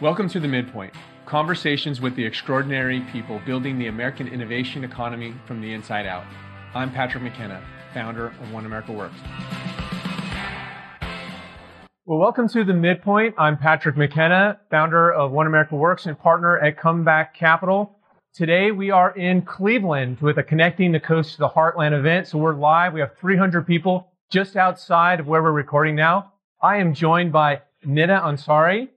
Welcome to the Midpoint conversations with the extraordinary people building the American innovation economy from the inside out. I'm Patrick McKenna, founder of One America Works. Well, welcome to the Midpoint. I'm Patrick McKenna, founder of One America Works and partner at Comeback Capital. Today we are in Cleveland with a Connecting the Coast to the Heartland event. So we're live. We have 300 people just outside of where we're recording now. I am joined by Nida Ansari,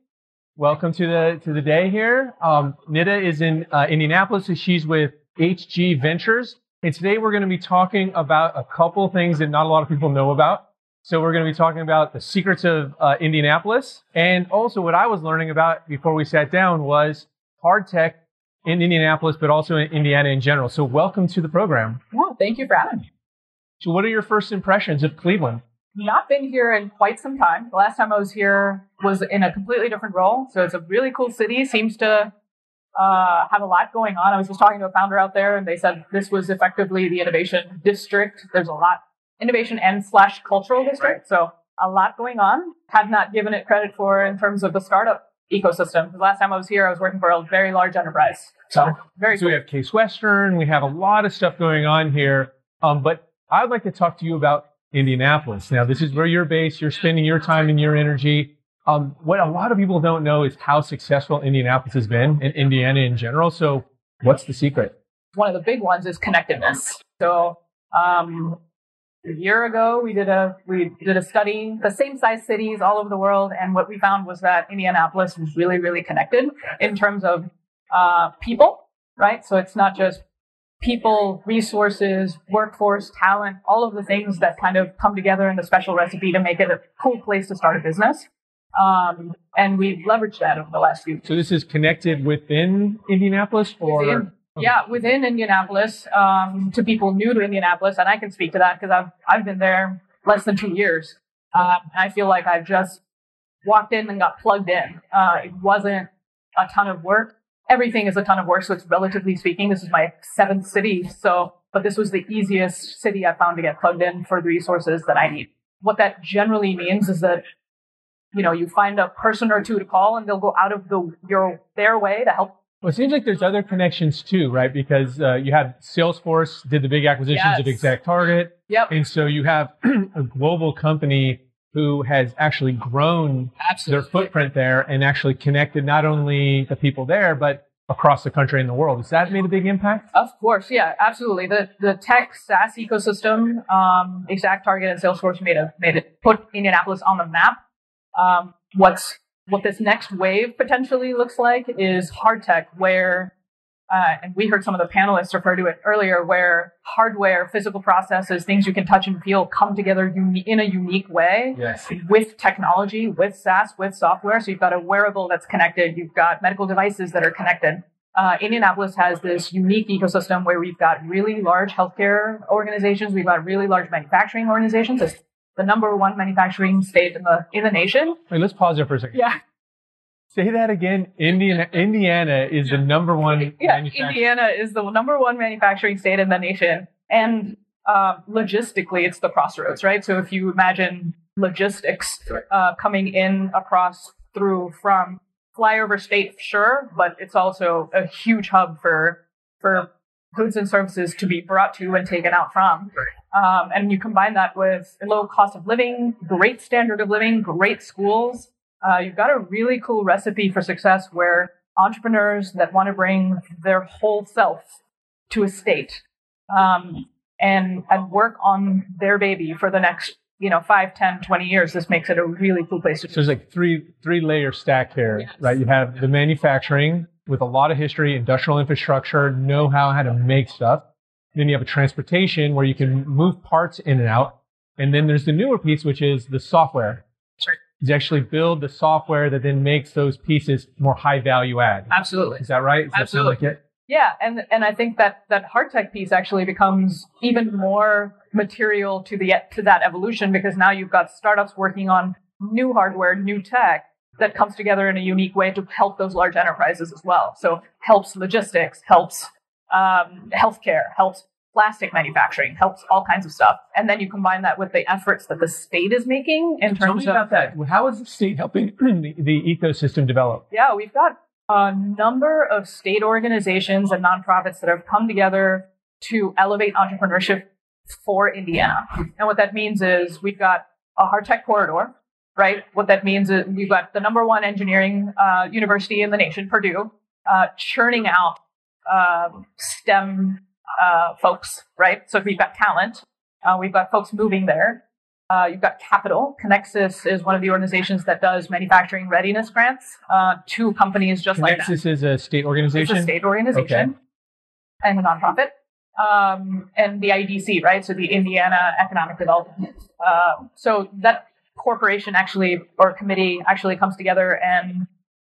Welcome to the to the day here. Um, Nida is in uh, Indianapolis. So she's with HG Ventures, and today we're going to be talking about a couple things that not a lot of people know about. So we're going to be talking about the secrets of uh, Indianapolis, and also what I was learning about before we sat down was hard tech in Indianapolis, but also in Indiana in general. So welcome to the program. Yeah, thank you for having me. So what are your first impressions of Cleveland? Not been here in quite some time. The last time I was here was in a completely different role. So it's a really cool city. Seems to uh, have a lot going on. I was just talking to a founder out there, and they said this was effectively the innovation district. There's a lot innovation and slash cultural district. So a lot going on. Have not given it credit for in terms of the startup ecosystem. The last time I was here, I was working for a very large enterprise. So very. So cool. we have Case Western. We have a lot of stuff going on here. Um, but I'd like to talk to you about Indianapolis. Now, this is where you're based. You're spending your time and your energy. Um, what a lot of people don't know is how successful Indianapolis has been in Indiana in general. So, what's the secret? One of the big ones is connectedness. So, um, a year ago, we did a we did a study, the same size cities all over the world, and what we found was that Indianapolis is really, really connected in terms of uh, people, right? So it's not just people, resources, workforce, talent, all of the things that kind of come together in the special recipe to make it a cool place to start a business. Um, and we've leveraged that over the last few. So this is connected within Indianapolis, or within, yeah, within Indianapolis um, to people new to Indianapolis, and I can speak to that because I've I've been there less than two years. Um, I feel like I've just walked in and got plugged in. Uh, it wasn't a ton of work everything is a ton of work. So it's relatively speaking, this is my seventh city. So, but this was the easiest city I found to get plugged in for the resources that I need. What that generally means is that, you know, you find a person or two to call and they'll go out of the, your, their way to help. Well, it seems like there's other connections too, right? Because uh, you have Salesforce did the big acquisitions yes. of ExactTarget. Yep. And so you have a global company who has actually grown Absolutely. their footprint there and actually connected not only the people there, but across the country and the world. Has that made a big impact? Of course, yeah, absolutely. The the tech SaaS ecosystem, um, ExactTarget and Salesforce made a made it put Indianapolis on the map. Um, what's what this next wave potentially looks like is hard tech, where uh, and we heard some of the panelists refer to it earlier, where hardware, physical processes, things you can touch and feel come together uni- in a unique way yes. with technology, with SaaS, with software. So you've got a wearable that's connected, you've got medical devices that are connected. Uh, Indianapolis has this unique ecosystem where we've got really large healthcare organizations, we've got really large manufacturing organizations. It's the number one manufacturing state in the in the nation. Wait, let's pause there for a second. Yeah. Say that again. Indiana, Indiana is the number one. Yeah, Indiana is the number one manufacturing state in the nation, and uh, logistically, it's the crossroads, right? So if you imagine logistics uh, coming in across through from flyover state, sure, but it's also a huge hub for for goods and services to be brought to and taken out from. Um, and you combine that with low cost of living, great standard of living, great schools, uh, you've got a really cool recipe for success where entrepreneurs that want to bring their whole self to a state um, and, and work on their baby for the next you know 5 10 20 years. This makes it a really cool place to so there's like three three layer stack here yes. right? You have the manufacturing with a lot of history industrial infrastructure know how how to make stuff. Then you have a transportation where you can move parts in and out. And then there's the newer piece which is the software is actually build the software that then makes those pieces more high value add. Absolutely. Is that right? Does Absolutely. That like it? Yeah, and and I think that that hard tech piece actually becomes even more material to the to that evolution because now you've got startups working on new hardware, new tech that comes together in a unique way to help those large enterprises as well. So helps logistics, helps um, healthcare, helps plastic manufacturing, helps all kinds of stuff. And then you combine that with the efforts that the state is making in Tell terms me of about that. How is the state helping the, the ecosystem develop? Yeah, we've got a number of state organizations and nonprofits that have come together to elevate entrepreneurship for Indiana. And what that means is we've got a hard tech corridor, right? What that means is we've got the number one engineering uh, university in the nation, Purdue, uh, churning out uh, STEM uh, folks, right? So if we've got talent, uh, we've got folks moving there. Uh, you've got capital. Conexus is one of the organizations that does manufacturing readiness grants uh, to companies just like that. Conexus is a state organization. It's a state organization and a nonprofit. Um, and the IDC, right? So the Indiana Economic Development. Uh, so that corporation actually, or committee actually comes together and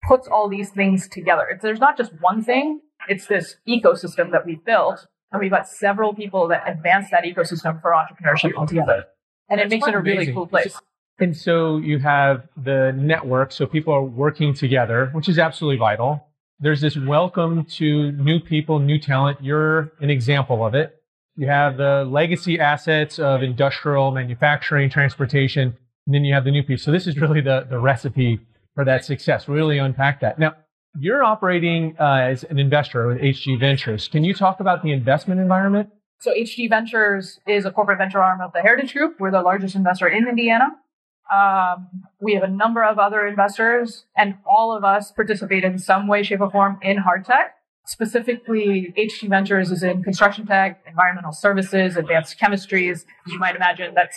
puts all these things together. It's, there's not just one thing, it's this ecosystem that we've built. And we've got several people that advance that ecosystem for entrepreneurship altogether. And it makes it a really amazing. cool place. And so you have the network, so people are working together, which is absolutely vital. There's this welcome to new people, new talent. You're an example of it. You have the legacy assets of industrial manufacturing, transportation, and then you have the new piece. So this is really the, the recipe for that success. Really unpack that. Now, you're operating uh, as an investor with HG Ventures. Can you talk about the investment environment? So HG Ventures is a corporate venture arm of the Heritage Group. We're the largest investor in Indiana. Um, we have a number of other investors, and all of us participate in some way, shape, or form in hard tech. Specifically, HG Ventures is in construction tech, environmental services, advanced chemistries. As you might imagine, that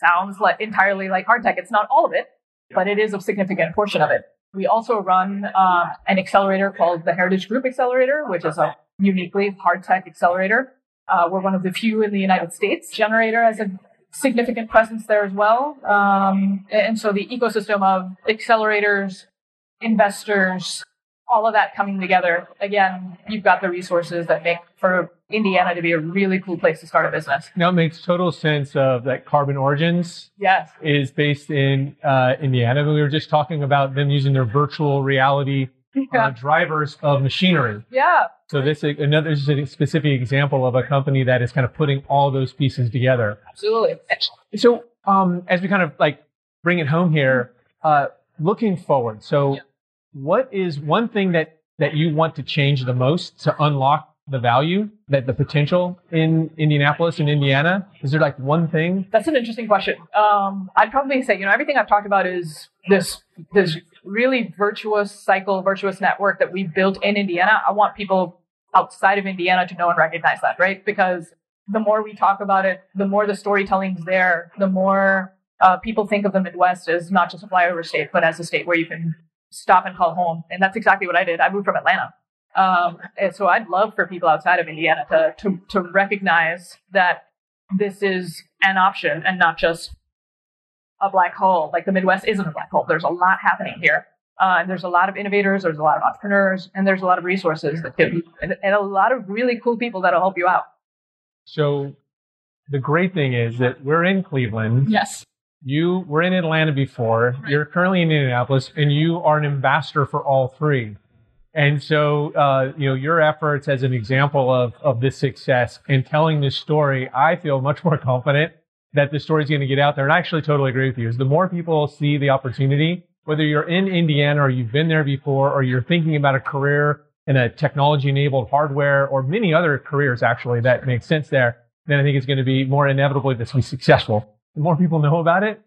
sounds like entirely like hard tech. It's not all of it, but it is a significant portion of it. We also run uh, an accelerator called the Heritage Group Accelerator, which is a uniquely hard tech accelerator. Uh, we're one of the few in the United States. gener8tor has a significant presence there as well. Um, and so the ecosystem of accelerators, investors, all of that coming together. Again, you've got the resources that make for Indiana to be a really cool place to start a business. Now it makes total sense of that Carbon Origins Yes. is based in uh, Indiana. We were just talking about them using their virtual reality uh, drivers of machinery. Yeah. So this is another this is a specific example of a company that is kind of putting all those pieces together. Absolutely. So um, as we kind of like bring it home here, uh, looking forward. So Yeah. What is one thing that that you want to change the most to unlock the value that the potential in Indianapolis and Indiana? Is there like one thing? That's an interesting question. Um, I'd probably say, you know, everything I've talked about is this this really virtuous cycle, virtuous network that we built in Indiana. I want people outside of Indiana to know and recognize that, right? Because the more we talk about it, the more the storytelling's there, the more uh, people think of the Midwest as not just a flyover state, but as a state where you can stop and call home. And that's exactly what I did. I moved from Atlanta. Um, and so I'd love for people outside of Indiana to, to, to recognize that this is an option and not just a black hole. Like the Midwest isn't a black hole. There's a lot happening here. Uh, and there's a lot of innovators, there's a lot of entrepreneurs, and there's a lot of resources that can, and, and a lot of really cool people that'll help you out. So the great thing is that we're in Cleveland. Yes. You were in Atlanta before. You're currently in Indianapolis, and you are an ambassador for all three. And so, uh, you know, your efforts as an example of of this success and telling this story, I feel much more confident that the story is going to get out there. And I actually totally agree with you. Is the more people see the opportunity, whether you're in Indiana or you've been there before, or you're thinking about a career in a technology-enabled hardware or many other careers actually that make sense there, then I think it's going to be more inevitably this will be successful. The more people know about it,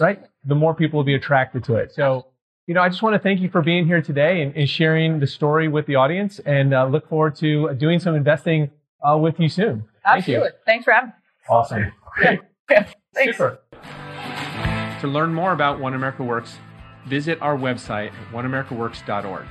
right? The more people will be attracted to it. So, you know, I just want to thank you for being here today and, and sharing the story with the audience and uh, look forward to doing some investing uh, with you soon. Thank you. Absolutely. Thanks for having me. Awesome. Thanks. Super. To learn more about One America Works, visit our website at oneamericaworks.org.